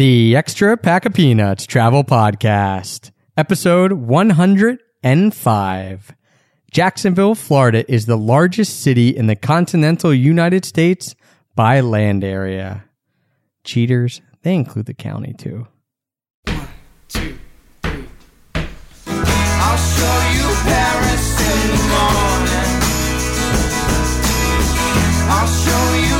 The Extra Pack of Peanuts Travel Podcast, episode 105. Jacksonville, Florida is the largest city in the continental United States by land area. Cheaters, they include the county too. two, three. I'll show you Paris in the morning. I'll show you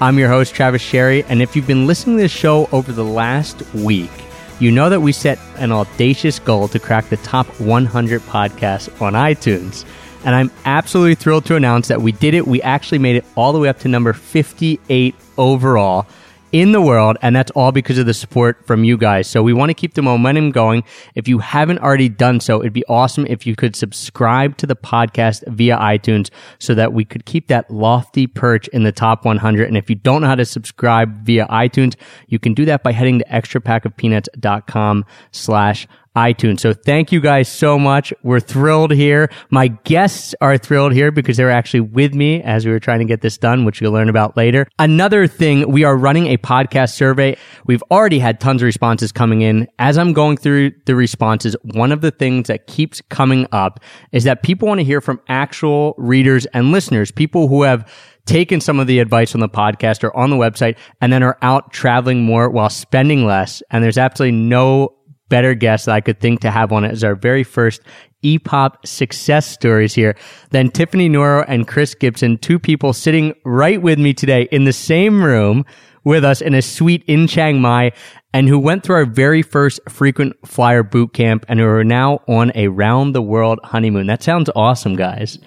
I'm your host, Travis Sherry, and if you've been listening to this show over the last week, you know that we set an audacious goal to crack the top 100 podcasts on iTunes. And I'm absolutely thrilled to announce that we did it. We actually made it all the way up to number 58 overall in the world, and that's all because of the support from you guys. So we want to keep the momentum going. If you haven't already done so, it'd be awesome if you could subscribe to the podcast via iTunes so that we could keep that lofty perch in the top 100. And if you don't know how to subscribe via iTunes, you can do that by heading to extrapackofpeanuts.com slash iTunes. So thank you guys so much. We're thrilled here. My guests are thrilled here because they're actually with me as we were trying to get this done, which you'll learn about later. Another thing, we are running a podcast survey. We've already had tons of responses coming in. As I'm going through the responses, one of the things that keeps coming up is that people want to hear from actual readers and listeners, people who have taken some of the advice on the podcast or on the website and then are out traveling more while spending less. And there's absolutely no better guest that I could think to have on it as our very first EPOP success stories here than Tiffany Noro and Chris Gibson, two people sitting right with me today in the same room with us in a suite in Chiang Mai and who went through our very first frequent flyer boot camp and who are now on a round the world honeymoon. That sounds awesome, guys.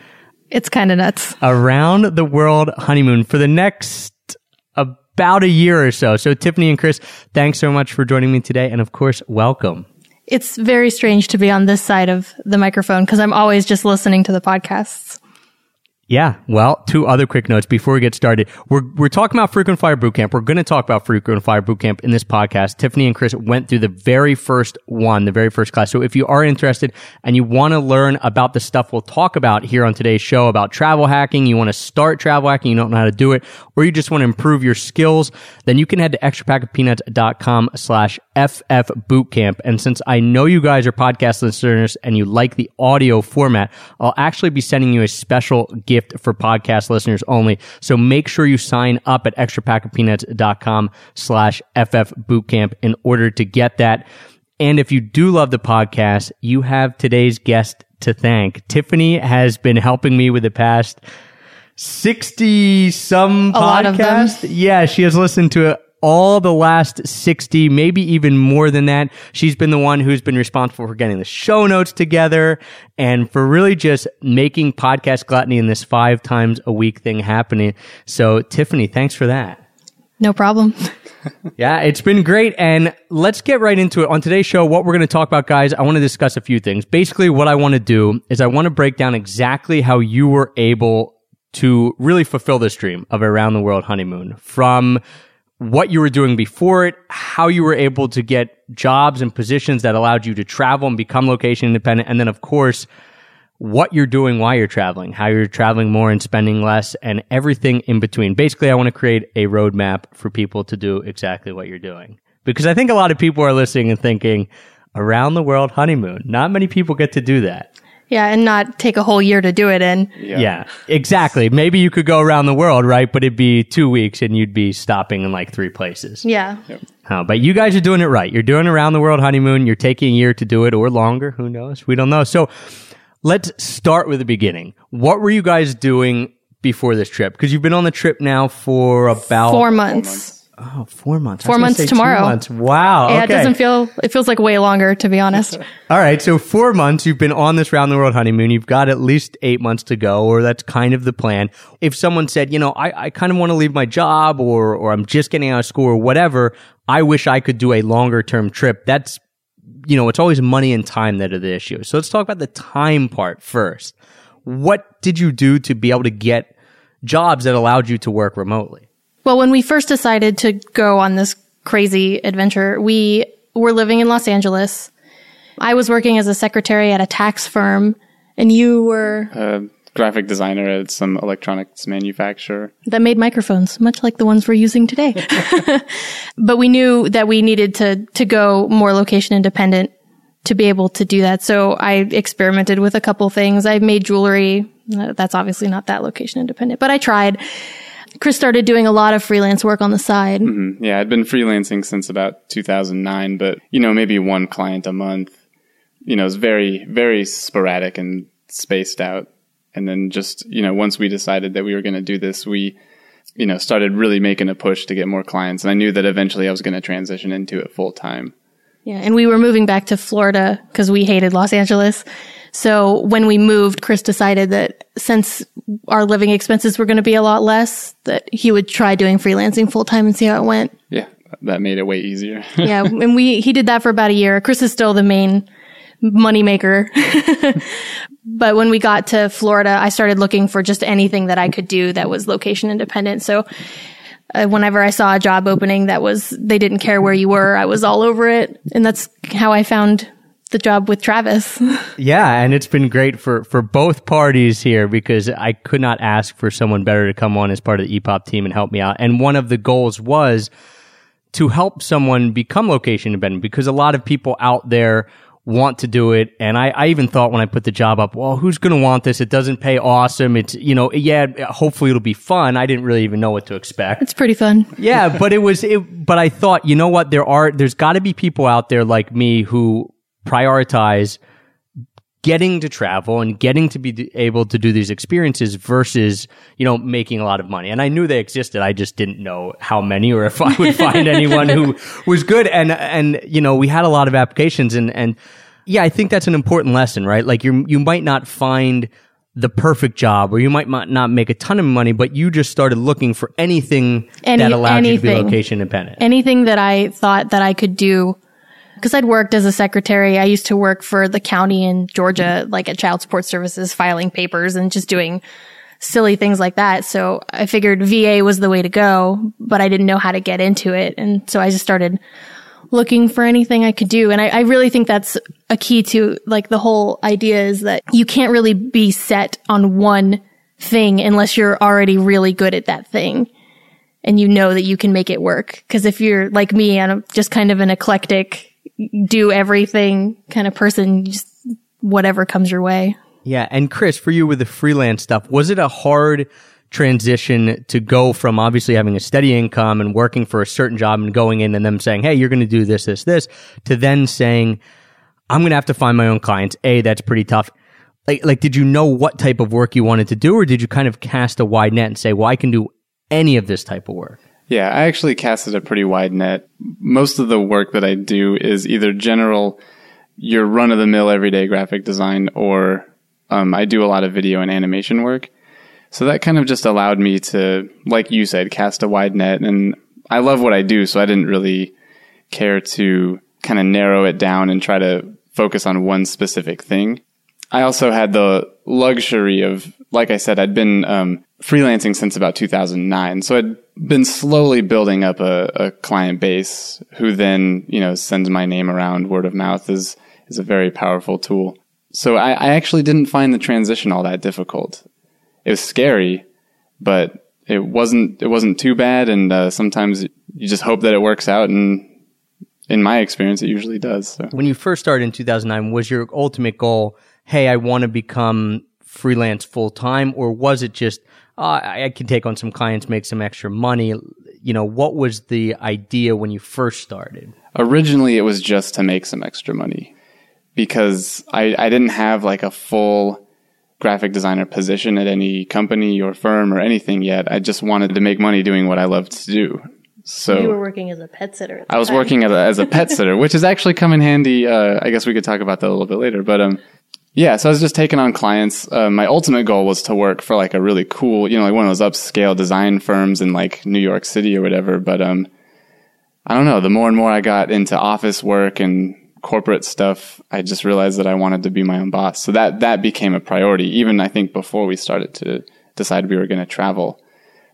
It's kind of nuts. Around the world honeymoon for the next about a year or so. So Tiffany and Chris, thanks so much for joining me today. And of course, welcome. It's very strange to be on this side of the microphone because I'm always just listening to the podcasts. Yeah. Well, two other quick notes before we get started. We're, we're talking about Frequent Flyer Bootcamp. We're going to talk about Frequent Flyer Bootcamp in this podcast. Tiffany and Chris went through the very first one, the very first class. So if you are interested and you want to learn about the stuff we'll talk about here on today's show about travel hacking, you want to start travel hacking, you don't know how to do it, or you just want to improve your skills, then you can head to extrapackofpeanuts.com slash FF Bootcamp. And since I know you guys are podcast listeners and you like the audio format, I'll actually be sending you a special gift for podcast listeners only. So make sure you sign up at extrapackofpeanuts.com slash FF Bootcamp in order to get that. And if you do love the podcast, you have today's guest to thank. Tiffany has been helping me with the past 60 some A lot of them. podcasts. Yeah, she has listened to all the last 60, maybe even more than that. She's been the one who's been responsible for getting the show notes together and for really just making podcast gluttony and this five times a week thing happening. So Tiffany, thanks for that. No problem. Yeah, it's been great. And let's get right into it. On today's show, what we're going to talk about, guys, I want to discuss a few things. Basically, what I want to do is I want to break down exactly how you were able to really fulfill this dream of a around the world honeymoon from what you were doing before it, how you were able to get jobs and positions that allowed you to travel and become location independent. And then, of course, what you're doing while you're traveling, how you're traveling more and spending less, and everything in between. Basically, I want to create a roadmap for people to do exactly what you're doing. Because I think a lot of people are listening and thinking, around the world honeymoon. Not many people get to do that. Yeah, and not take a whole year to do it in. Yeah. exactly. Maybe you could go around the world, right? But it'd be two weeks and you'd be stopping in like three places. Yeah. Uh, but you guys are doing it right. You're doing around the world honeymoon. You're taking a year to do it or longer. Who knows? We don't know. So let's start with the beginning. What were you guys doing before this trip? Because you've been on the trip now for about Four months. Four months. Oh, I Four months say two tomorrow. months. Wow. Yeah, okay. it doesn't feel. It feels like way longer, to be honest. All right. So four months, you've been on this round the world honeymoon. You've got at least eight months to go, or that's kind of the plan. If someone said, you know, I, I kind of want to leave my job or, or I'm just getting out of school or whatever, I wish I could do a longer term trip. That's, you know, it's always money and time that are the issue. So let's talk about the time part first. What did you do to be able to get jobs that allowed you to work remotely? Well, when we first decided to go on this crazy adventure, we were living in Los Angeles. I was working as a secretary at a tax firm, and you were a graphic designer at some electronics manufacturer. that made microphones, much like the ones we're using today. but we knew that we needed to to go more location independent to be able to do that. So I experimented with a couple things. I made jewelry. That's obviously not that location independent, but I tried. Chris started doing a lot of freelance work on the side. Mm-hmm. Yeah, I'd been freelancing since about 2009, but you know, maybe one client a month. You know, it's very, very sporadic and spaced out. And then just, you know, once we decided that we were going to do this, we, you know, started really making a push to get more clients. And I knew that eventually I was going to transition into it full time. Yeah, and we were moving back to Florida because we hated Los Angeles. So when we moved, Chris decided that since our living expenses were going to be a lot less, that he would try doing freelancing full time and see how it went. Yeah, that made it way easier. Yeah, and we he did that for about a year. Chris is still the main moneymaker. but when we got to Florida, I started looking for just anything that I could do that was location independent. So uh, whenever I saw a job opening that was they didn't care where you were, I was all over it, and that's how I found the job with Travis. Yeah, and it's been great for for both parties here because I could not ask for someone better to come on as part of the EPOP team and help me out. And one of the goals was to help someone become location independent because a lot of people out there want to do it. And I, I even thought when I put the job up, well, who's going to want this? It doesn't pay awesome. It's, you know, yeah, hopefully it'll be fun. I didn't really even know what to expect. it's pretty fun. yeah, but it was, it, but I thought, you know what? There are, there's got to be people out there like me who prioritize getting to travel and getting to be able to do these experiences versus, you know, making a lot of money. And I knew they existed. I just didn't know how many or if I would find anyone who was good. And, and, you know, we had a lot of applications and, and yeah, I think that's an important lesson, right? Like you, you might not find the perfect job or you might not not make a ton of money, but you just started looking for anything Any- that allowed you to be location independent. anything that I thought that I could do. Because I'd worked as a secretary. I used to work for the county in Georgia, mm-hmm. like at Child Support Services, filing papers and just doing silly things like that. So I figured VA was the way to go, but I didn't know how to get into it. And so I just started looking for anything I could do. And I, I really think that's a key to like the whole idea is that you can't really be set on one thing unless you're already really good at that thing and you know that you can make it work. Cause if you're like me and I'm just kind of an eclectic, do everything kind of person, just whatever comes your way. Yeah. And Chris, for you with the freelance stuff, was it a hard transition to go from obviously having a steady income and working for a certain job and going in and them saying, Hey, you're going to do this, this, this to then saying, I'm going to have to find my own clients. A, that's pretty tough. Like, like, did you know what type of work you wanted to do or did you kind of cast a wide net and say, well, I can do any of this type of work? Yeah, I actually casted a pretty wide net. Most of the work that I do is either general, your run of the mill everyday graphic design, or um, I do a lot of video and animation work. So that kind of just allowed me to, like you said, cast a wide net. And I love what I do, so I didn't really care to kind of narrow it down and try to focus on one specific thing. I also had the luxury of, like I said, I'd been um, freelancing since about 2009. So I'd been slowly building up a, a client base who then, you know, sends my name around. Word of mouth is, is a very powerful tool. So I, I actually didn't find the transition all that difficult. It was scary, but it wasn't, it wasn't too bad. And uh, sometimes you just hope that it works out. And in my experience, it usually does. So. When you first started in 2009, was your ultimate goal, hey, I want to become freelance full time, or was it just, uh, I I can take on some clients, make some extra money? You know, what was the idea when you first started? Originally, it was just to make some extra money because I, I didn't have like a full graphic designer position at any company or firm or anything yet. I just wanted to make money doing what I loved to do. So You were working as a pet sitter. at the I was time. working as a, as a pet sitter, which has actually come in handy. Uh, I guess we could talk about that a little bit later. But um, yeah, so I was just taking on clients. Uh, my ultimate goal was to work for like a really cool, you know, like one of those upscale design firms in like New York City or whatever. But um, I don't know. The more and more I got into office work and corporate stuff, I just realized that I wanted to be my own boss. So that that became a priority. Even I think before we started to decide we were going to travel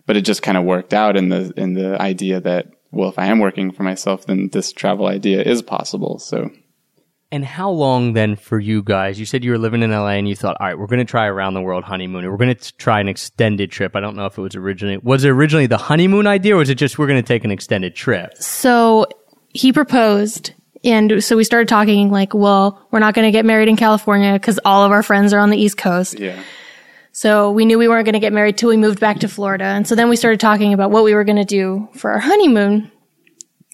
but it just kind of worked out in the in the idea that well if i am working for myself then this travel idea is possible so And how long then for you guys? You said you were living in LA and you thought, all right, we're going to try around the world honeymoon. We're going to try an extended trip. I don't know if it was originally, was it originally the honeymoon idea or was it just we're going to take an extended trip? So he proposed. And so we started talking like, well, we're not going to get married in California because all of our friends are on the East Coast. yeah So we knew we weren't going to get married till we moved back to Florida. And so then we started talking about what we were going to do for our honeymoon.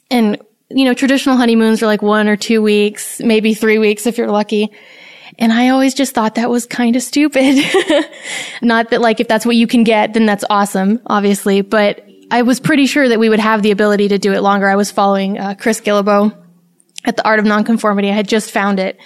And, you know, traditional honeymoons are like one or two weeks, maybe three weeks if you're lucky. And I always just thought that was kind of stupid. Not that like if that's what you can get, then that's awesome, obviously. But I was pretty sure that we would have the ability to do it longer. I was following uh, Chris Guillebeau at the Art of Nonconformity. I had just found it.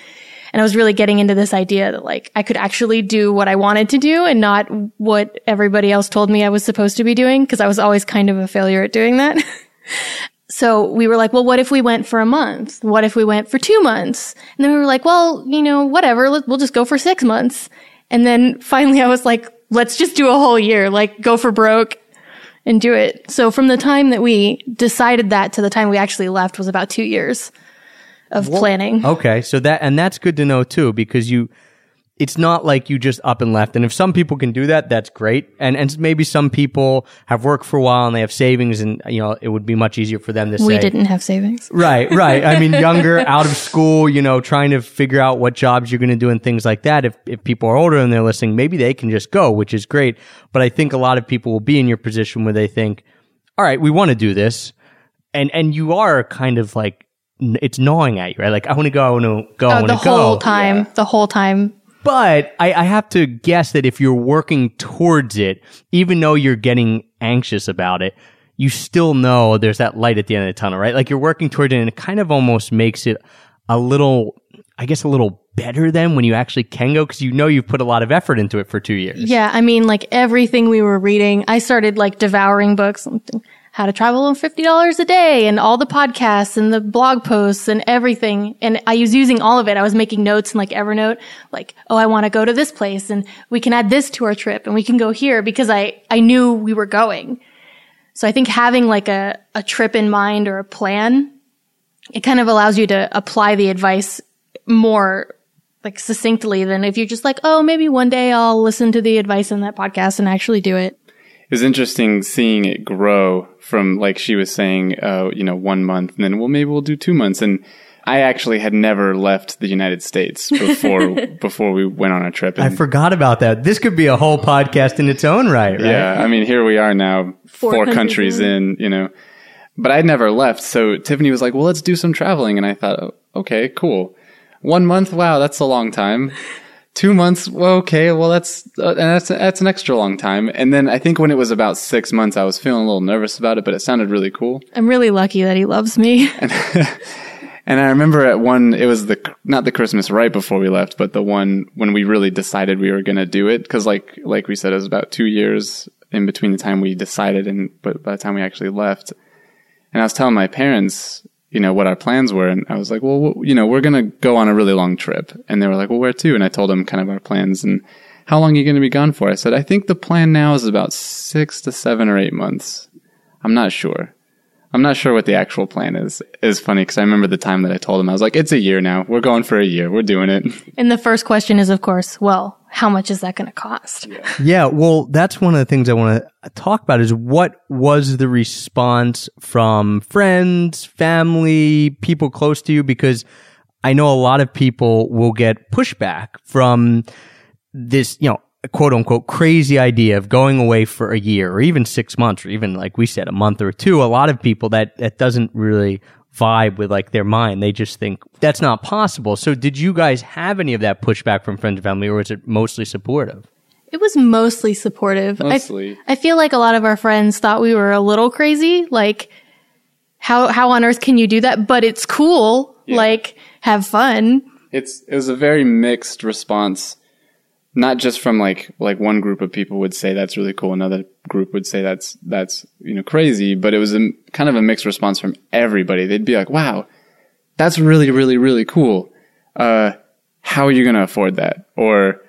And I was really getting into this idea that like I could actually do what I wanted to do and not what everybody else told me I was supposed to be doing because I was always kind of a failure at doing that. so we were like, well, what if we went for a month? What if we went for two months? And then we were like, well, you know, whatever. We'll just go for six months. And then finally I was like, let's just do a whole year, like go for broke and do it. So from the time that we decided that to the time we actually left was about two years of planning. Okay. So that, and that's good to know too, because you, it's not like you just up and left. And if some people can do that, that's great. And, and maybe some people have worked for a while and they have savings and, you know, it would be much easier for them to say. We didn't have savings. Right, right. I mean, younger, out of school, you know, trying to figure out what jobs you're going to do and things like that. If, if people are older and they're listening, maybe they can just go, which is great. But I think a lot of people will be in your position where they think, all right, we want to do this. And, and you are kind of like, it's gnawing at you, right? Like, I want to go, I want to go, I Oh, want to go. The whole time, the whole time. But I, I have to guess that if you're working towards it, even though you're getting anxious about it, you still know there's that light at the end of the tunnel, right? Like you're working towards it and it kind of almost makes it a little, I guess, a little better than when you actually can go because you know you've put a lot of effort into it for two years. Yeah, I mean, like everything we were reading, I started like devouring books, how to travel on fifty dollars a day, and all the podcasts and the blog posts and everything. And I was using all of it. I was making notes in like Evernote, like, oh, I want to go to this place, and we can add this to our trip, and we can go here because I I knew we were going. So I think having like a a trip in mind or a plan, it kind of allows you to apply the advice more like succinctly than if you're just like, oh, maybe one day I'll listen to the advice in that podcast and actually do it. It was interesting seeing it grow from like she was saying uh, you know one month and then well maybe we'll do two months and i actually had never left the united states before before we went on a trip I forgot about that. This could be a whole podcast in its own right, right? Yeah, I mean, here we are now, Four four, countries countries, in, you know. But I'd never left, so Tiffany was like, "Well, let's do some traveling," and I thought, oh, "Okay, cool. One month, wow, that's a long time. Two months, well, okay, well, that's uh, and that's that's an extra long time." And then I think when it was about six months, I was feeling a little nervous about it, but it sounded really cool. I'm really lucky that he loves me. And I remember at one, it was the not the Christmas right before we left, but the one when we really decided we were going to do it. Because like like we said, it was about two years in between the time we decided and but by the time we actually left. And I was telling my parents, you know, what our plans were, and I was like, well, you know, we're going to go on a really long trip, and they were like, well, where to? And I told them kind of our plans and how long are you going to be gone for? I said, I think the plan now is about six to seven or eight months. I'm not sure. I'm not sure what the actual plan is. It's funny because I remember the time that I told him, I was like, it's a year now. We're going for a year. We're doing it. and the first question is, of course, well, how much is that going to cost? Yeah, well, that's one of the things I want to talk about is what was the response from friends, family, people close to you? Because I know a lot of people will get pushback from this, you know, quote unquote crazy idea of going away for a year or even six months or even like we said, a month or two. A lot of people that, that doesn't really vibe with like their mind. They just think that's not possible. So did you guys have any of that pushback from friends and family or was it mostly supportive? It was mostly supportive. I- Mostly. I, feel like a lot of our friends thought we were a little crazy. Like, how, how on earth can you do that? But it's cool. Like, have fun. it's it was a very mixed response not just from like like one group of people would say that's really cool another group would say that's that's you know crazy but it was a kind of a mixed response from everybody. They'd be like wow that's really really really cool. Uh how are you going to afford that? Or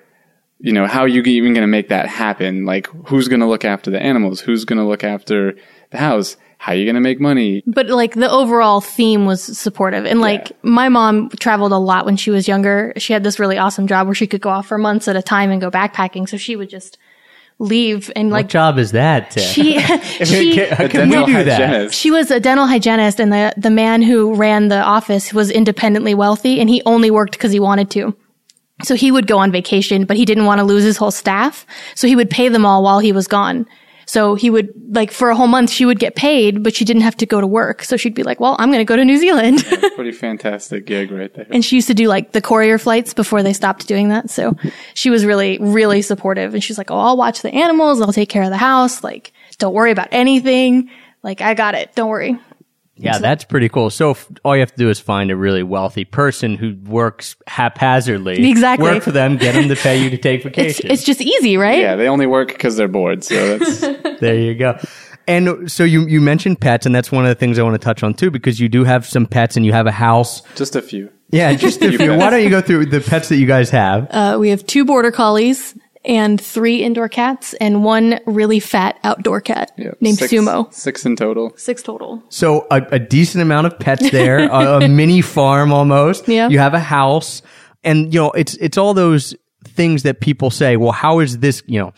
you know how are you even going to make that happen? Like who's going to look after the animals? Who's going to look after the house how are you going to make money But like the overall theme was supportive. And like Yeah. my mom traveled a lot when she was younger. She had this really awesome job where she could go off for months at a time and go backpacking. So she would just leave and like what job is that? Tim? she, she, Can- can we dental do that? hygienist. She was a dental hygienist and the, the man who ran the office was independently wealthy and he only worked because he wanted to. So he would go on vacation, but he didn't want to lose his whole staff. So he would pay them all while he was gone. So he would, like, for a whole month, she would get paid, but she didn't have to go to work. So she'd be like, well, I'm going to go to New Zealand. pretty fantastic gig right there and she used to do like the courier flights before they stopped doing that. So she was really, really supportive. And she's like, oh, I'll watch the animals. I'll take care of the house. Like, don't worry about anything. Like, I got it. Don't worry. Yeah, that's pretty cool. So if, all you have to do is find a really wealthy person who works haphazardly. Exactly. Work for them, get them to pay you to take It's, vacation. it's just easy, right? yeah they only work because they're bored so that's there you go. And so you you mentioned pets, and that's one of the things I want to touch on too, because you do have some pets, and you have a house. just a few Yeah, just a few. Why don't you go through the pets that you guys have? Uh, we have two border collies and three indoor cats and one really fat outdoor cat Yeah, named six- Sumo. Six in total. Six total. So a, a decent amount of pets there, a, a mini farm almost. Yeah. You have a house, and you know it's it's all those things that people say. Well, how is this? You know,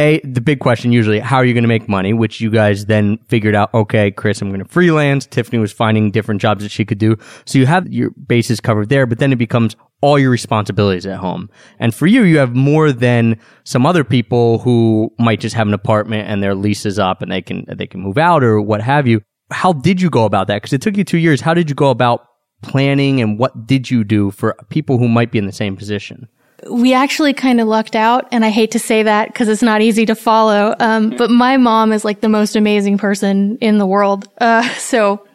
a the big question usually, how are you going to make money? Which you guys then figured out. Okay, Chris, I'm going to freelance. Tiffany was finding different jobs that she could do. So you have your bases covered there, but then it becomes all your responsibilities at home. And for you, you have more than some other people who might just have an apartment and their lease is up and they can they can move out or what have you how did you go about that? Because it took you two years. How did you go about planning and what did you do for people who might be in the same position? We actually kind of lucked out and i hate to say that because it's not easy to follow um, but my mom is like the most amazing person in the world. Uh, so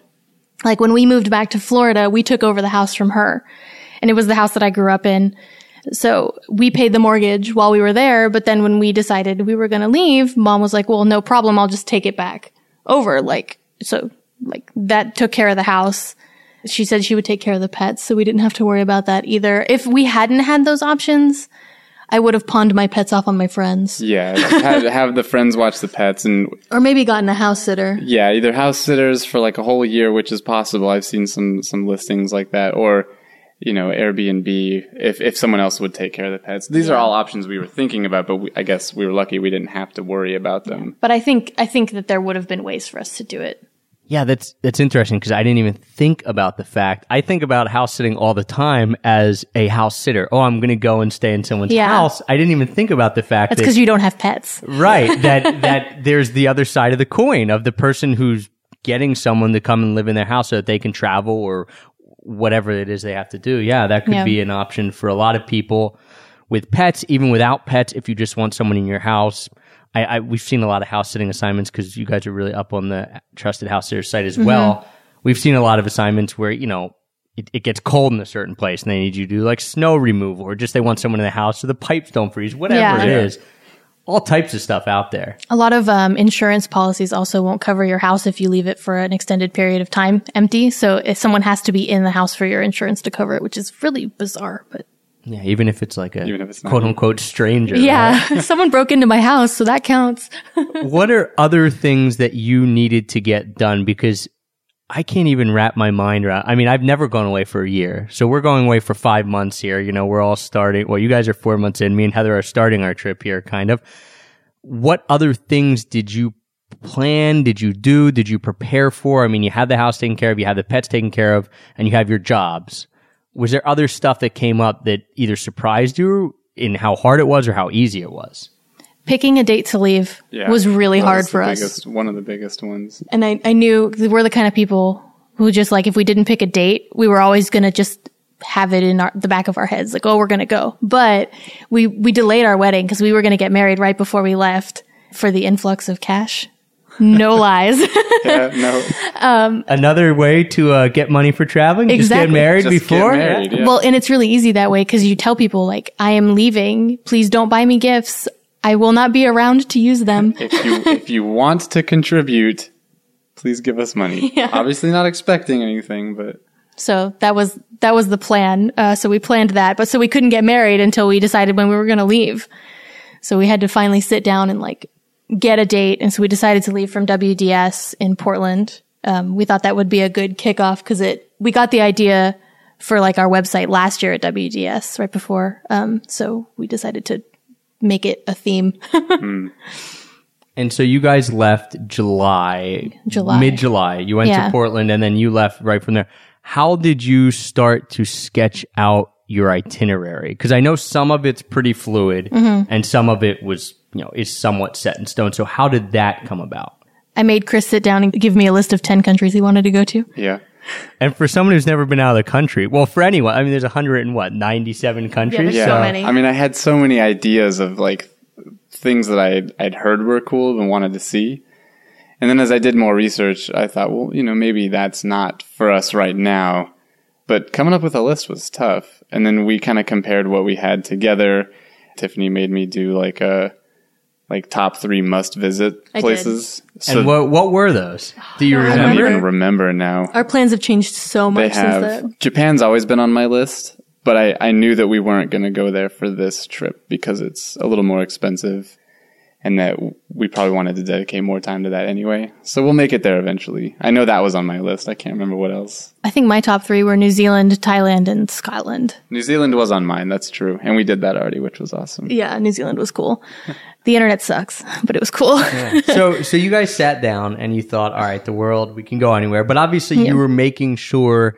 like when we moved back to florida we took over the house from her and it was the house that i grew up in. So we paid the mortgage while we were there but then when we decided we were going to leave mom was like well no problem i'll just take it back over like so like that took care of the house she said she would take care of the pets, so we didn't have to worry about that either. If we hadn't had those options, I would have pawned my pets off on my friends. Yeah, have, have the friends watch the pets, and Or maybe gotten a house sitter. yeah, either house sitters for like a whole year, which is possible. I've seen some some listings like that, or you know, Airbnb if if someone else would take care of the pets. These are all options we were thinking about, but we, I guess we were lucky we didn't have to worry about them. But I think I think that there would have been ways for us to do it. Yeah, that's that's interesting because I didn't even think about the fact. I think about house sitting all the time as a house sitter. Oh, I'm going to go and stay in someone's Yeah. house. I didn't even think about the fact That's that because you don't have pets. right that that there's the other side of the coin of the person who's getting someone to come and live in their house so that they can travel or whatever it is they have to do. Yeah, that could Yeah. be an option for a lot of people with pets, even without pets. If you just want someone in your house, I, I we've seen a lot of house sitting assignments because you guys are really up on the trusted house sitter site as well. We've seen a lot of assignments where you know. It, it gets cold in a certain place and they need you to do like snow removal or just they want someone in the house so the pipes don't freeze, whatever Yeah. it is all types of stuff out there. A lot of um, insurance policies also won't cover your house if you leave it for an extended period of time empty. So if someone has to be in the house for your insurance to cover it, which is really bizarre. But Yeah, even if it's like a it's quote you. unquote stranger. yeah, someone broke into my house, so that counts. what are other things that you needed to get done? Because I can't even wrap my mind around. I mean, I've never gone away for a year. So we're going away for five months here. You know, we're all starting. Well, you guys are four months in. Me and Heather are starting our trip here, kind of. What other things did you plan? Did you do? Did you prepare for? I mean, you had the house taken care of, you had the pets taken care of, and you have your jobs. Was there other stuff that came up that either surprised you in how hard it was or how easy it was? Picking a date to leave Yeah, was really that hard was the for us. biggest- One of the biggest ones. And I, I knew 'cause we're the kind of people who just like, if we didn't pick a date, we were always going to just have it in our, the back of our heads, like, oh, we're going to go. But we, we delayed our wedding because we were going to get married right before we left for the influx of cash. No lies. Yeah, no. Another way to uh, get money for traveling? Just get married Just get before? married, yeah. Well, and it's really easy that way because you tell people like, I am leaving. Please don't buy me gifts. I will not be around to use them. if you if you want to contribute, please give us money. Obviously, not expecting anything, but So that was that was the plan. Uh, so we planned that, but so we couldn't get married until we decided when we were going to leave. So we had to finally sit down and like get a date, and so we decided to leave from WDS in Portland. Um, we thought that would be a good kickoff because it we got the idea for like our website last year at WDS right before. Um, so we decided to make it a theme. And so you guys left July, July. mid July. You went Yeah. to Portland and then you left right from there. How did you start to sketch out your itinerary? Because I know some of it's pretty fluid Mm-hmm. and some of it was, you know, is somewhat set in stone. So how did that come about? I made Chris sit down and give me a list of ten countries he wanted to go to. yeah. And for someone who's never been out of the country, well, for anyone, I mean, there's a hundred and what, 97 countries? there's Yeah. so many. I mean, I had so many ideas of like things that I'd, I'd heard were cool and wanted to see. And then as I did more research, I thought, well, you know, maybe that's not for us right now. But coming up with a list was tough. And then we kind of compared what we had together. Tiffany made me do like a like top three must visit I did. places. So And what, what were those? Do you I I don't even remember now. Our plans have changed so They much since have. then. Japan's always been on my list, but I, I knew that we weren't going to go there for this trip because it's a little more expensive and that we probably wanted to dedicate more time to that anyway. So we'll make it there eventually. I know that was on my list. I can't remember what else. I think my top three were New Zealand, Thailand, and Scotland. New Zealand was on mine. That's true. And we did that already, which was awesome. Yeah, New Zealand was cool. The internet sucks, but it was cool. so so you guys sat down and you thought, all right, the world, we can go anywhere. But obviously Yeah. you were making sure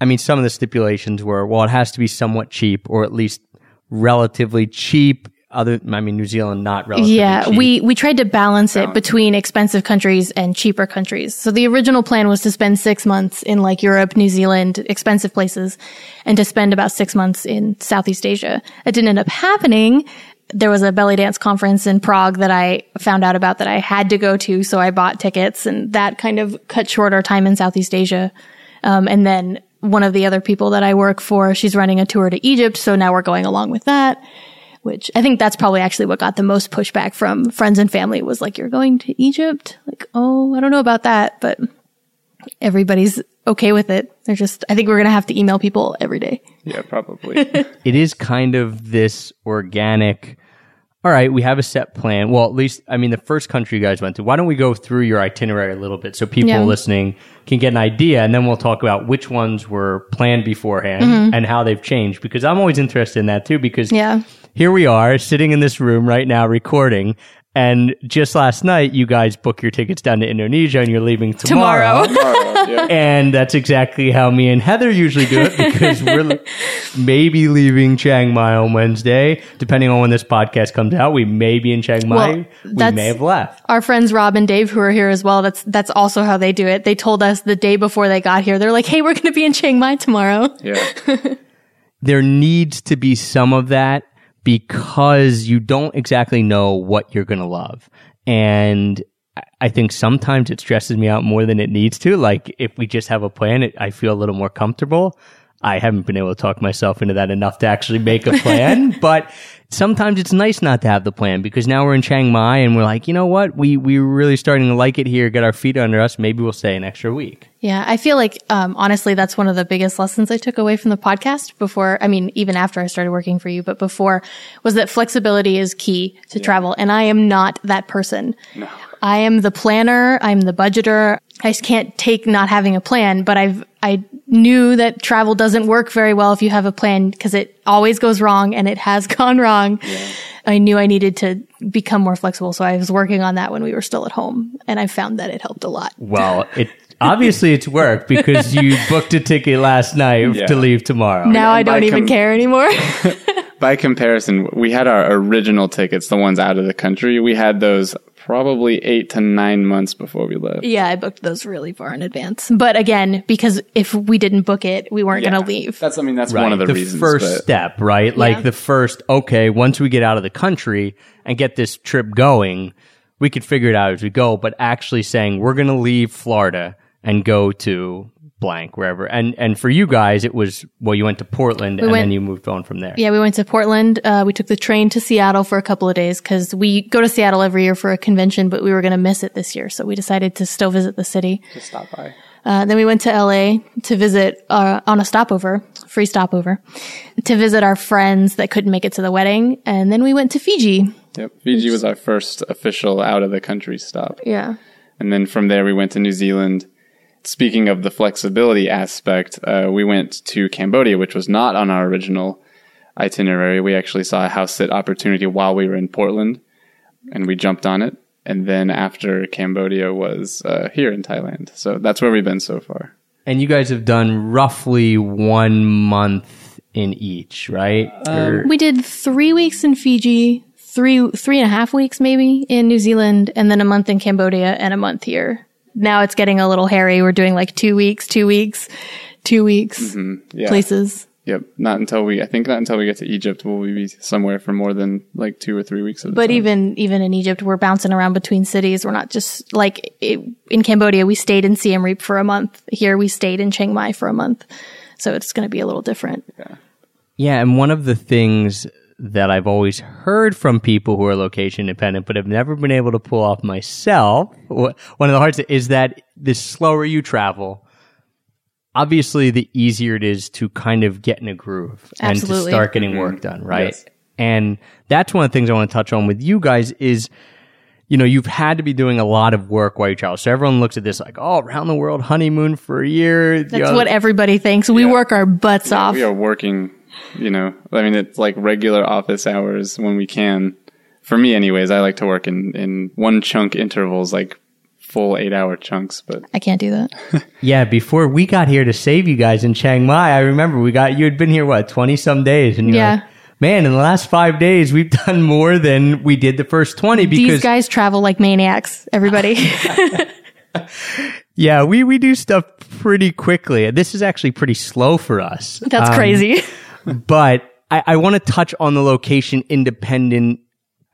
I mean, some of the stipulations were, well, it has to be somewhat cheap or at least relatively cheap. Other I mean New Zealand not relatively yeah, cheap. we we tried to balance it between expensive countries and cheaper countries. So the original plan was to spend six months in like Europe, New Zealand, expensive places, and to spend about six months in Southeast Asia. It didn't end up happening. There was a belly dance conference in Prague that I found out about that I had to go to, so I bought tickets, and that kind of cut short our time in Southeast Asia. Um, and then one of the other people that I work for, she's running a tour to Egypt, so now we're going along with that which I think that's probably actually what got the most pushback from friends and family was like, you're going to Egypt? Like, oh, I don't know about that, but everybody's okay with it. They're just, I think we're going to have to email people every day. Yeah, probably. it is kind of this organic all right, we have a set plan. Well, at least, I mean, the first country you guys went to, why don't we go through your itinerary a little bit so people Yeah. listening can get an idea and then we'll talk about which ones were planned beforehand and how they've changed because I'm always interested in that too because Mm-hmm. Yeah. Here we are sitting in this room right now recording and just last night you guys book your tickets down to Indonesia and you're leaving tomorrow. Tomorrow. yeah. And that's exactly how me and Heather usually do it because we're maybe leaving Chiang Mai on Wednesday. Depending on when this podcast comes out, we may be in Chiang Mai. Well, we may have left. Our friends Rob and Dave, who are here as well, that's, that's also how they do it. They told us the day before they got here, they're like, hey, we're going to be in Chiang Mai tomorrow. yeah. There needs to be some of that because you don't exactly know what you're going to love. And I- think sometimes it stresses me out more than it needs to. Like if we just have a plan, it, I feel a little more comfortable. I haven't been able to talk myself into that enough to actually make a plan, but sometimes it's nice not to have the plan because now we're in Chiang Mai and we're like, you know what? We, we're really starting to like it here, get our feet under us. Maybe we'll stay an extra week. Yeah, I feel like um, honestly, that's one of the biggest lessons I took away from the podcast. Before, I mean, even after I started working for you, but before was that flexibility is key to travel, and I am not that person. No. I am the planner. I'm the budgeter. I just can't take not having a plan. But I've I knew that travel doesn't work very well if you have a plan because it always goes wrong, and it has gone wrong. Yeah. I knew I needed to become more flexible, so I was working on that when we were still at home, and I found that it helped a lot. Well, it obviously it's work because you booked a ticket last night Yeah. to leave tomorrow. Now I don't even com- care anymore. By comparison, we had our original tickets, the ones out of the country. We had those probably eight to nine months before we left. yeah, I booked those really far in advance. But again, because if we didn't book it, we weren't Yeah. going to leave. That's, I mean, that's Right. one of the, the reasons. first but- step, right? Like the first, okay, once we get out of the country and get this trip going, we could figure it out as we go, but actually saying we're going to leave Florida and go to blank wherever. And and for you guys, it was well, you went to Portland and went- then you moved on from there. Yeah, we went to Portland. Uh, we took the train to Seattle for a couple of days because we go to Seattle every year for a convention, but we were going to miss it this year. So we decided to still visit the city. Just stop by. Uh, then we went to LA to visit, uh, on a stopover, free stopover, to visit our friends that couldn't make it to the wedding. And then we went to Fiji. Yep. Fiji was our first official out of the country stop. Yeah. And then from there, we went to New Zealand. Speaking of the flexibility aspect, uh, we went to Cambodia, which was not on our original itinerary. We actually saw a house sit opportunity while we were in Portland, and we jumped on it. And then after Cambodia was uh, here in Thailand. So that's where we've been so far. And you guys have done roughly one month in each, right? Or- We did three weeks in Fiji, three, three and a half weeks maybe in New Zealand, and then a month in Cambodia and a month here. Now it's getting a little hairy. We're doing like two weeks, two weeks, two weeks mm-hmm. Yeah. places. Yep. Not until we, I think not until we get to Egypt will we be somewhere for more than like two or three weeks at But time. even even in Egypt, we're bouncing around between cities. We're not just like it, in Cambodia. We stayed in Siem Reap for a month. Here, we stayed in Chiang Mai for a month. So it's going to be a little different. Yeah, and one of the things that I've always heard from people who are location independent, but have never been able to pull off myself, one of the hardest is that the slower you travel, obviously the easier it is to kind of get in a groove and to start getting mm-hmm. work done, right? Yes. And that's one of the things I want to touch on with you guys is you know, you've had to be doing a lot of work while you travel. So everyone looks at this like, oh, around the world honeymoon for a year. That's what everybody thinks. We work our butts off. we are working, you know, I mean, it's like regular office hours when we can. For me, anyways, I like to work in, in one chunk intervals, like full eight hour chunks, but I can't do that. Yeah, before we got here to save you guys in Chiang Mai, I remember we got you had been here what twenty some days, and you're Yeah. like, man, in the last five days we've done more than we did the first twenty because These guys travel like maniacs. Everybody. yeah, we we do stuff pretty quickly. This is actually pretty slow for us. That's Um, crazy. But I, I want to touch on the location independent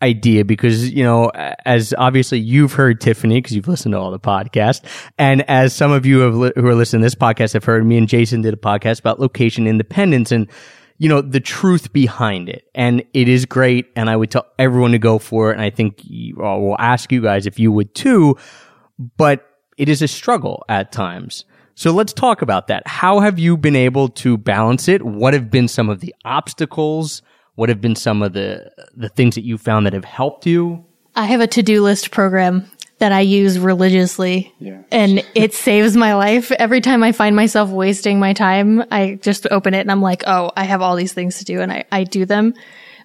idea because you know as obviously you've heard tiffany because you've listened to all the podcasts and as some of you li- who are listening to this podcast have heard me and jason did a podcast about location independence and you know the truth behind it and it is great and i would tell everyone to go for it and i think uh, we'll ask you guys if you would too but it is a struggle at times. So let's talk about that. How have you been able to balance it? What have been some of the obstacles? What have been some of the the things that you found that have helped you? I have a to-do list program that I use religiously. Yeah. And it saves my life. Every time I find myself wasting my time, I just open it and I'm like, oh, I have all these things to do and I, I do them.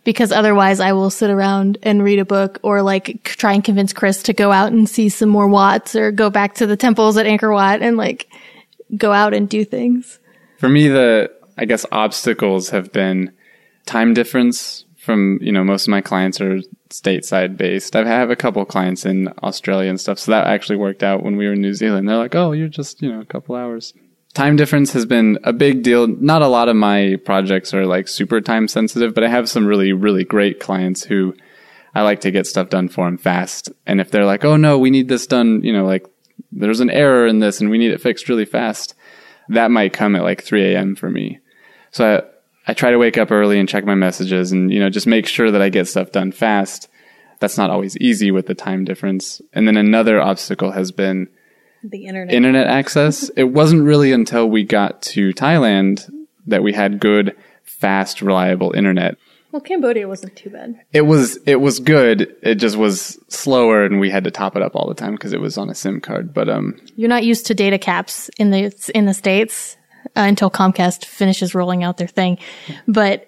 Because otherwise I will sit around and read a book or like try and convince Chris to go out and see some more wats or go back to the temples at Angkor Wat and like go out and do things. For me, the I guess obstacles have been time difference. From you know, most of my clients are stateside based. I have a couple clients in Australia and stuff, so that actually worked out when we were in New Zealand. They're like, "Oh, you're just you know a couple hours." Time difference has been a big deal. Not a lot of my projects are like super time sensitive, but I have some really really great clients who I like to get stuff done for them fast. And if they're like, "Oh no, we need this done," you know, like there's an error in this and we need it fixed really fast that might come at like 3 a.m. for me. So I, I try to wake up early and check my messages and, you know, just make sure that I get stuff done fast. That's not always easy with the time difference. And then another obstacle has been The internet. internet access. it wasn't really until we got to Thailand that we had good, fast, reliable internet. Well, Cambodia wasn't too bad. It was, it was good. It just was slower and we had to top it up all the time because it was on a SIM card. But, um, You're not used to data caps in the in the states uh, until Comcast finishes rolling out their thing. But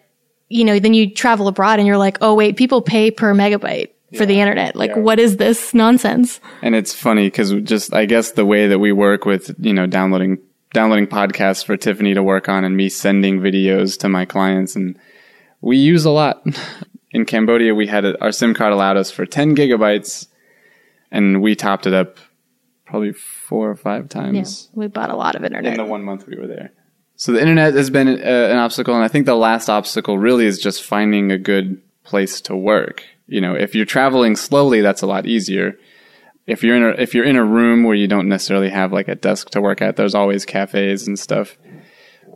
you know, then you travel abroad and you're like, oh wait, people pay per megabyte for the internet. Like, Yeah. what is this nonsense? And it's funny because just I guess the way that we work with you know downloading downloading podcasts for Tiffany to work on and me sending videos to my clients and we use a lot. In Cambodia, we had a, our SIM card allowed us for 10 gigabytes, and we topped it up probably four or five times. Yeah, we bought a lot of internet in the one month we were there. So the internet has been uh, an obstacle, and I think the last obstacle really is just finding a good place to work. you know, if you're traveling slowly, that's a lot easier. If you're in a if you're in a room where you don't necessarily have like a desk to work at, there's always cafes and stuff.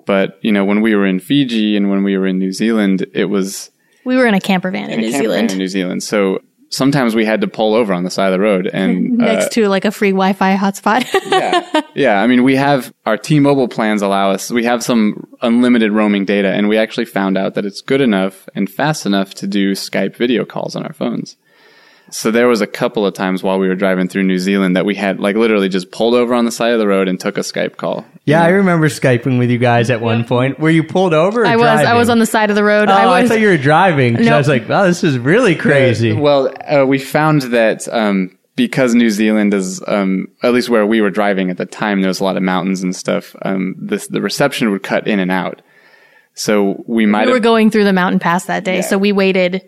But you know, when we were in Fiji and when we were in New Zealand, it was We were in a camper van in a New Zealand in New Zealand. So sometimes we had to pull over on the side of the road and uh, next to like a free Wi-Fi hotspot. yeah. yeah. I mean, we have our T-Mobile plans allow us, we have some unlimited roaming data and we actually found out that it's good enough and fast enough to do Skype video calls on our phones. So there was a couple of times while we were driving through New Zealand that we had like literally just pulled over on the side of the road and took a Skype call. Yeah, I remember Skyping with you guys at one point. Were you pulled over? Or I was I was on the side of the road. Oh, I I, thought you were driving. 'cause I was like, "Wow, this is really crazy." Well, uh, we found that um, because New Zealand is, um, at least where we were driving at the time, there was a lot of mountains and stuff. Um, this, the reception would cut in and out. So we might we were have. going through the mountain pass that day, Yeah. so we waited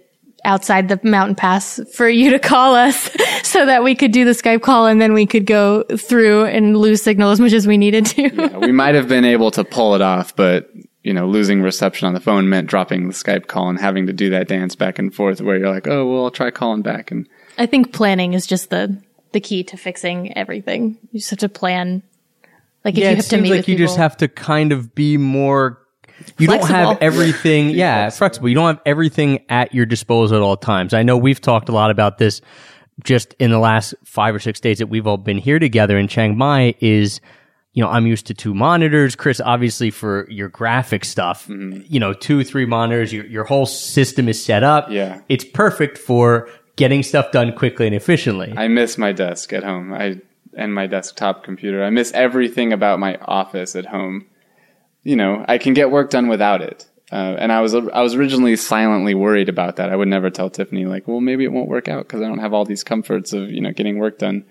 outside the mountain pass for you to call us so that we could do the Skype call and then we could go through and lose signal as much as we needed to. we might have been able to pull it off, but you know, losing reception on the phone meant dropping the Skype call and having to do that dance back and forth where you're like, oh, well, I'll try calling back. And I think planning is just the the key to fixing everything. You just have to plan. Like if yeah, you it have to seems meet like with you people. just have to kind of be more. You don't have everything, yeah, flexible. You don't have everything at your disposal at all times. I know we've talked a lot about this just in the last five or six days that we've all been here together in Chiang Mai. Is you know, I'm used to two monitors. Chris, obviously for your graphic stuff, mm-hmm. you know, two, three monitors, your, your whole system is set up. Yeah. It's perfect for getting stuff done quickly and efficiently. I miss my desk at home. I and my desktop computer. I miss everything about my office at home. You know, I can get work done without it. Uh, and I was I was originally silently worried about that. I would never tell Tiffany like, well, maybe it won't work out because I don't have all these comforts of you know getting work done.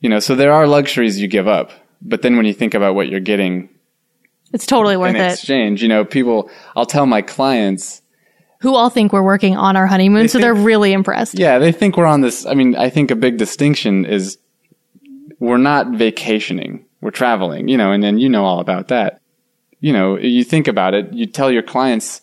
You know, so there are luxuries you give up, but then when you think about what you're getting it's totally worth it. in it. exchange, you know, people. I'll tell my clients, Who all think we're working on our honeymoon, so think- they're really impressed. Yeah, they think we're on this. I mean, I think a big distinction is we're not vacationing. We're traveling, you know, and then you know all about that. You know, you think about it, you tell your clients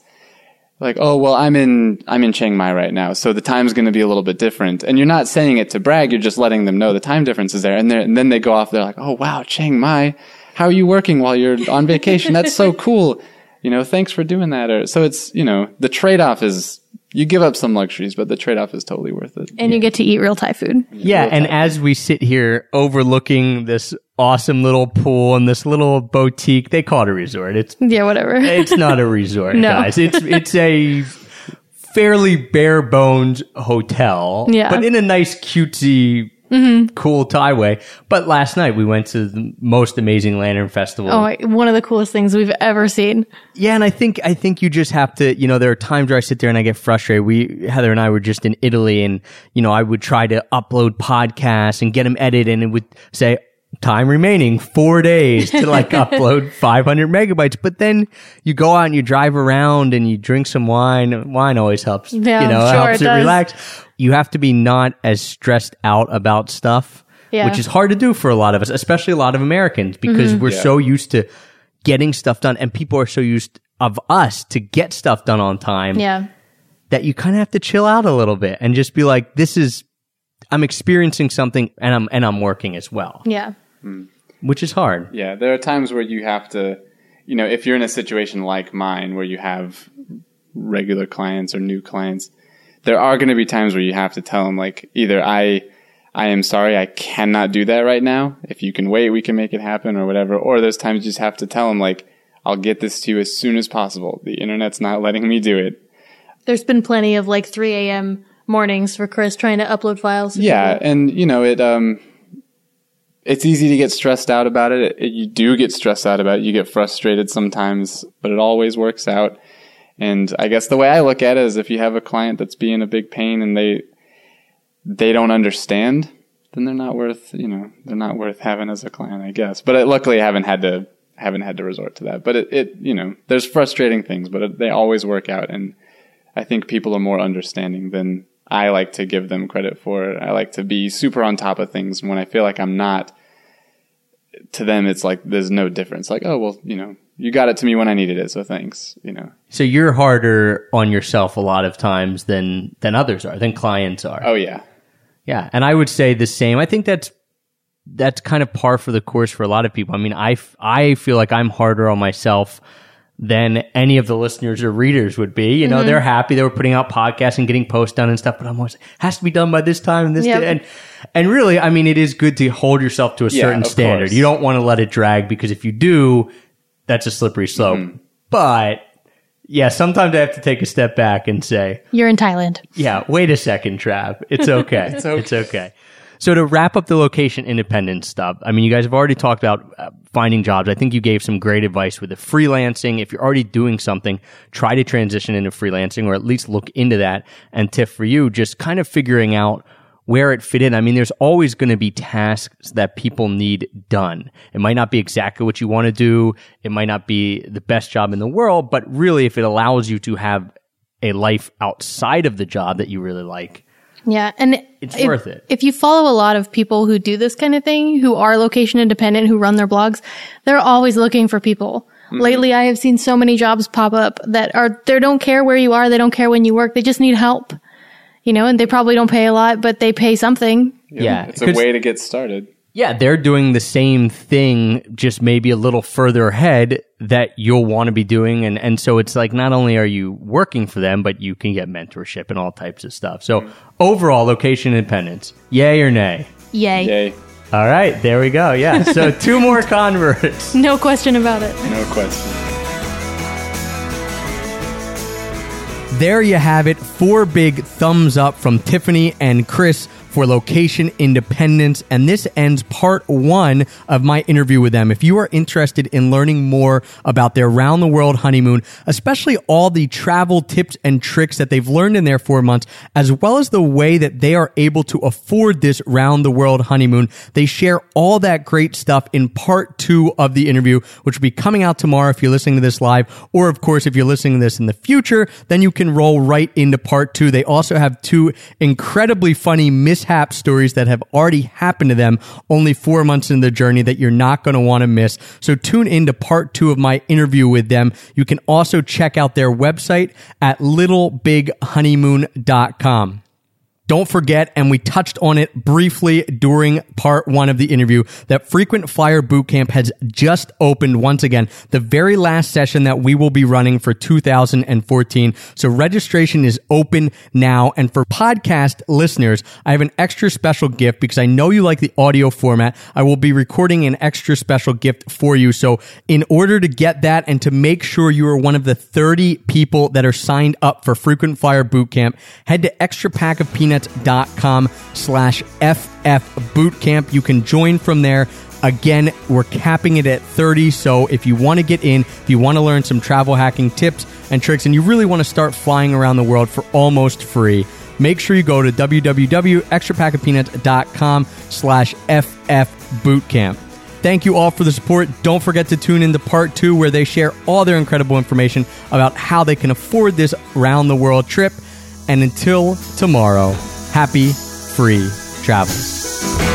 like, "Oh, well, I'm in I'm in Chiang Mai right now, so the time's going to be a little bit different." And you're not saying it to brag, you're just letting them know the time difference is there. And, and then they go off they're like, "Oh, wow, Chiang Mai. How are you working while you're on vacation? That's so cool." You know, thanks for doing that. Or so it's, you know, the trade-off is you give up some luxuries, but the trade-off is totally worth it. And you get to eat real Thai food. Yeah, and as we sit here overlooking this awesome little pool and this little boutique, they call it a resort. It's Yeah, whatever. it's not a resort, No. guys. It's it's a fairly bare bones hotel, Yeah. but in a nice cutesy. Mm-hmm. Cool Thai way. But last night we went to the most amazing lantern festival. oh, my, one of the coolest things we've ever seen. Yeah, and I think I think you just have to, you know, there are times where I sit there and I get frustrated. We Heather and I were just in Italy and, you know, I would try to upload podcasts and get them edited and it would say time remaining 4 days to like upload 500 megabytes. But then you go out and you drive around and you drink some wine. Wine always helps. Yeah, you know, sure helps it it relax. You have to be not as stressed out about stuff, Yeah. which is hard to do for a lot of us, especially a lot of Americans because Mm-hmm. we're Yeah. so used to getting stuff done and people are so used of us to get stuff done on time Yeah. that you kind of have to chill out a little bit and just be like this is I'm experiencing something and I'm and I'm working as well Yeah. Which is hard Yeah, there are times where you have to, you know, if you're in a situation like mine where you have regular clients or new clients, there are going to be times where you have to tell them like either I I am sorry I cannot do that right now. If you can wait, we can make it happen or whatever. Or there's times you just have to tell them like I'll get this to you as soon as possible. The internet's not letting me do it. There's been plenty of like 3 a.m. mornings for Chris trying to upload files. Yeah, and you know it. Um, it's easy to get stressed out about it. It- You do get stressed out about it. You get frustrated sometimes, but it always works out. And I guess the way I look at it is, if you have a client that's being a big pain and they they don't understand, then they're not worth you know they're not worth having as a client, I guess. But uh, luckily, I haven't had to haven't had to resort to that. But it, it you know there's frustrating things, but it, they always work out. And I think people are more understanding than I like to give them credit for. I like to be super on top of things. And when I feel like I'm not, to them, it's like there's no difference. Like, oh well, you know, you got it to me when I needed it, so thanks. You know. So you're harder on yourself a lot of times than than others are, than clients are. Oh yeah. Yeah, and I would say the same. I think that's that's kind of par for the course for a lot of people. I mean, I f- I feel like I'm harder on myself than any of the listeners or readers would be. You know, they're happy they were putting out podcasts and getting posts done and stuff, but I'm always has to be done by this time and this Yep. day. and and really, I mean, it is good to hold yourself to a Yeah, certain standard. course. You don't want to let it drag because if you do, that's a slippery slope. Mm-hmm. But yeah, sometimes I have to take a step back and say, You're in Thailand. yeah, wait a second, Trav. It's okay. it's okay. It's okay. So to wrap up the location independent stuff, I mean, you guys have already talked about uh, finding jobs. I think you gave some great advice with the freelancing. If you're already doing something, try to transition into freelancing or at least look into that. And Tiff, for you, just kind of figuring out where it fit in. I mean, there's always going to be tasks that people need done. It might not be exactly what you want to do. It might not be the best job in the world, but really, if it allows you to have a life outside of the job that you really like, Yeah. And It's if- worth it. If you follow a lot of people who do this kind of thing, who are location independent, who run their blogs, they're always looking for people. Mm-hmm. Lately, I have seen so many jobs pop up that are, they don't care where you are. They don't care when you work. They just need help. You know, and they probably don't pay a lot, but they pay something. Yeah, It's a way to get started. Yeah, they're doing the same thing, just maybe a little further ahead that you'll want to be doing. And, and so it's like not only are you working for them, but you can get mentorship and all types of stuff. So overall, location independence, yay or nay? Yay. Yay. All right, there we go. Yeah. So two more converts. No question about it. No question. There you have it. Four big thumbs up from Tiffany and Chris for location independence. And this ends part one of my interview with them. If you are interested in learning more about their round the world honeymoon, especially all the travel tips and tricks that they've learned in their four months, as well as the way that they are able to afford this round the world honeymoon, they share all that great stuff in part two of the interview, which will be coming out tomorrow if you're listening to this live. Or of course, if you're listening to this in the future, then you can roll right into part two. They also have two incredibly funny mishap stories that have already happened to them only four months into the journey that you're not going to want to miss. So tune into part two of my interview with them. You can also check out their website at littlebighoneymoon.com. Don't forget, and we touched on it briefly during part one of the interview, that Frequent Flyer Bootcamp has just opened once again, the very last session that we will be running for 2014. So registration is open now. And for podcast listeners, I have an extra special gift because I know you like the audio format. I will be recording an extra special gift for you. So in order to get that and to make sure you are one of the 30 people that are signed up for Frequent Flyer Bootcamp, head to extrapackofpeanuts.com slash FF Bootcamp. You can join from there. Again, we're capping it at 30. So if you want to get in, if you want to learn some travel hacking tips and tricks, and you really want to start flying around the world for almost free, make sure you go to www.extrapackofpeanuts.com slash FF Bootcamp. Thank you all for the support. Don't forget to tune in to part two where they share all their incredible information about how they can afford this round the world trip. And until tomorrow, happy free travels.